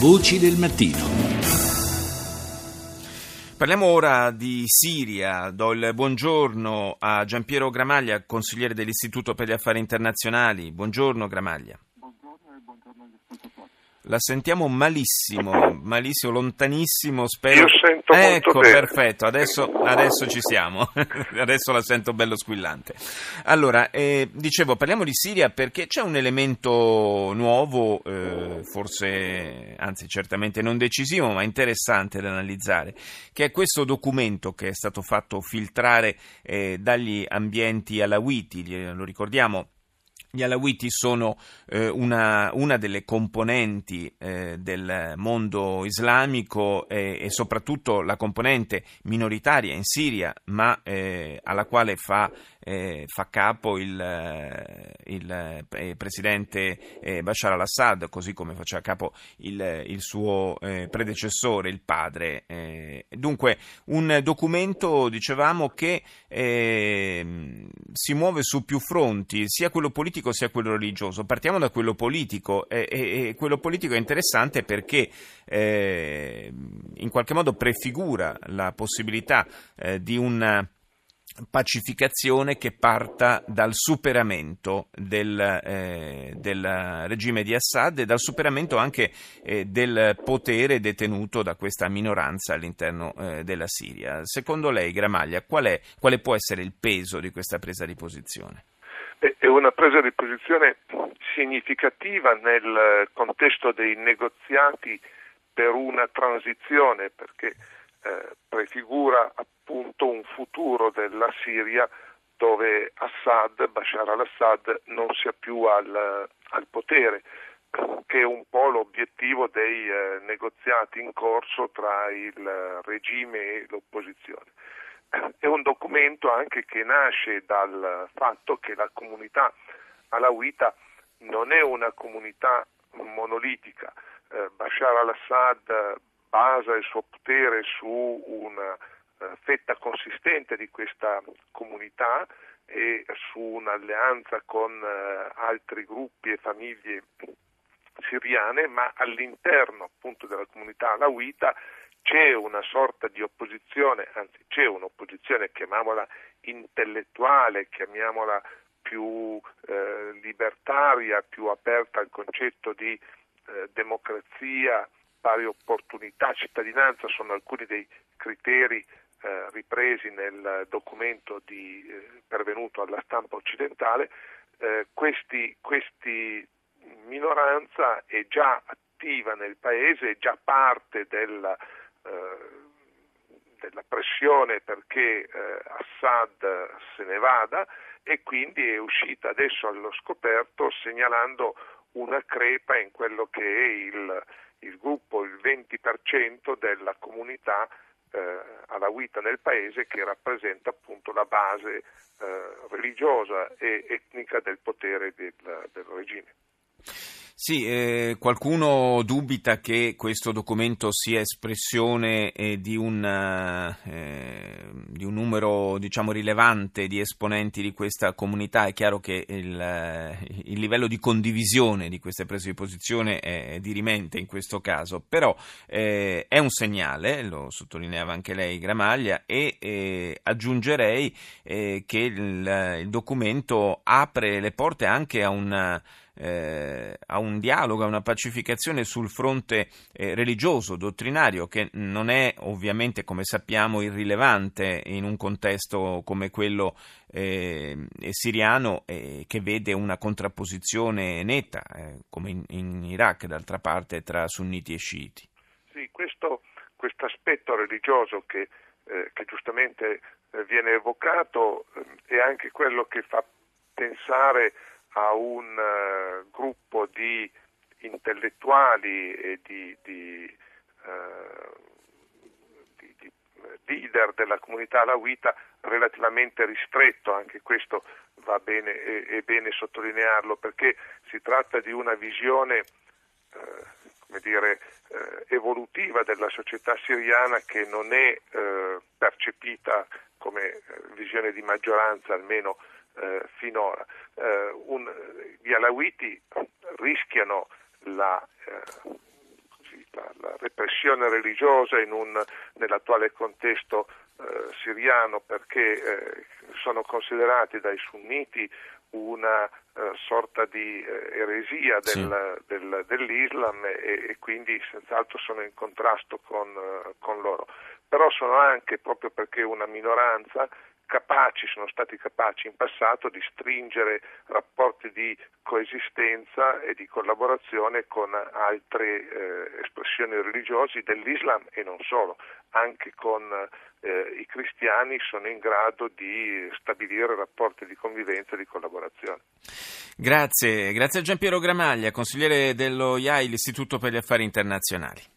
Voci del mattino. Parliamo ora di Siria. Do il buongiorno a Giampiero Gramaglia, consigliere dell'Istituto per gli Affari Internazionali. Buongiorno Gramaglia. La sentiamo malissimo, malissimo, lontanissimo, spero. Io sento ecco, perfetto, adesso, adesso ci siamo, adesso la sento bello squillante. Allora, eh, dicevo, parliamo di Siria perché c'è un elemento nuovo, eh, forse, anzi certamente non decisivo, ma interessante da analizzare, che è questo documento che è stato fatto filtrare eh, dagli ambienti alawiti, lo ricordiamo gli alawiti sono eh, una, una, delle componenti eh, del mondo islamico eh, e soprattutto la componente minoritaria in Siria, ma eh, alla quale fa, eh, fa capo il, eh, il presidente Bashar al-Assad, così come faceva capo il, il suo predecessore, il padre. dunque, un documento, dicevamo, che si muove su più fronti, sia quello politico sia quello religioso. Partiamo da quello politico e, quello politico è interessante perché eh, in qualche modo prefigura la possibilità eh, di una pacificazione che parta dal superamento del, eh, del, regime di Assad e dal superamento anche eh, del potere detenuto da questa minoranza all'interno eh, della Siria. Secondo lei, Gramaglia, qual è, quale può essere il peso di questa presa di posizione? È una presa di posizione significativa nel contesto dei negoziati per una transizione, perché eh, prefigura appunto un futuro della Siria dove Assad, Bashar al-Assad, non sia più al, al potere, che è un po' l'obiettivo dei eh, negoziati in corso tra il regime e l'opposizione è un documento anche che nasce dal fatto che la comunità alawita non è una comunità monolitica. Eh, Bashar al-Assad basa il suo potere su una fetta consistente di questa comunità e su un'alleanza con eh, altri gruppi e famiglie siriane, ma all'interno appunto della comunità alawita c'è una sorta di opposizione, anzi c'è un'opposizione, chiamiamola intellettuale, chiamiamola più eh, libertaria, più aperta al concetto di eh, democrazia, pari opportunità, cittadinanza, sono alcuni dei criteri eh, ripresi nel documento di, eh, pervenuto alla stampa occidentale. Eh, questi, questi minoranza è già attiva nel paese, è già parte della eh, della pressione perché eh, Assad se ne vada e quindi è uscita adesso allo scoperto segnalando una crepa in quello che è il, il gruppo, il 20% della comunità alawita nel paese che rappresenta appunto la base eh, religiosa e etnica del potere del, del regime. Sì, eh, qualcuno dubita che questo documento sia espressione eh, di, un, eh, di, un, numero diciamo, rilevante di esponenti di questa comunità. È chiaro che il, il, livello di condivisione di queste prese di posizione è dirimente in questo caso, però eh, è un segnale, lo sottolineava anche lei Gramaglia, e eh, aggiungerei eh, che il, il documento apre le porte anche a un eh, a un dialogo, a una pacificazione sul fronte eh, religioso, dottrinario, che non è ovviamente, come sappiamo, irrilevante in un contesto come quello eh, siriano, che vede una contrapposizione netta, eh, come in, in, Iraq, d'altra parte, tra sunniti e sciiti. Sì, questo aspetto religioso che, eh, che giustamente eh, viene evocato è anche quello che fa pensare a un uh, gruppo di intellettuali e di, di, uh, di, di, leader della comunità alawita relativamente ristretto, anche questo va bene, è, è bene sottolinearlo perché si tratta di una visione come dire, evolutiva della società siriana che non è percepita come visione di maggioranza almeno eh, finora. Eh, un, gli alawiti rischiano la, eh, pressione religiosa un, nell'attuale contesto eh, siriano perché eh, sono considerati dai sunniti una uh, sorta di uh, eresia del, sì. del, dell'Islam e, e, quindi senz'altro sono in contrasto con, uh, con loro. Però sono anche, proprio perché una minoranza, capaci, sono stati capaci in passato di stringere rapporti di coesistenza e di collaborazione con altre eh, espressioni religiose dell'Islam e non solo, anche con eh, i cristiani sono in grado di stabilire rapporti di convivenza e di collaborazione. Grazie, grazie a Giampiero Gramaglia, consigliere dello IAI, l'Istituto per gli Affari Internazionali.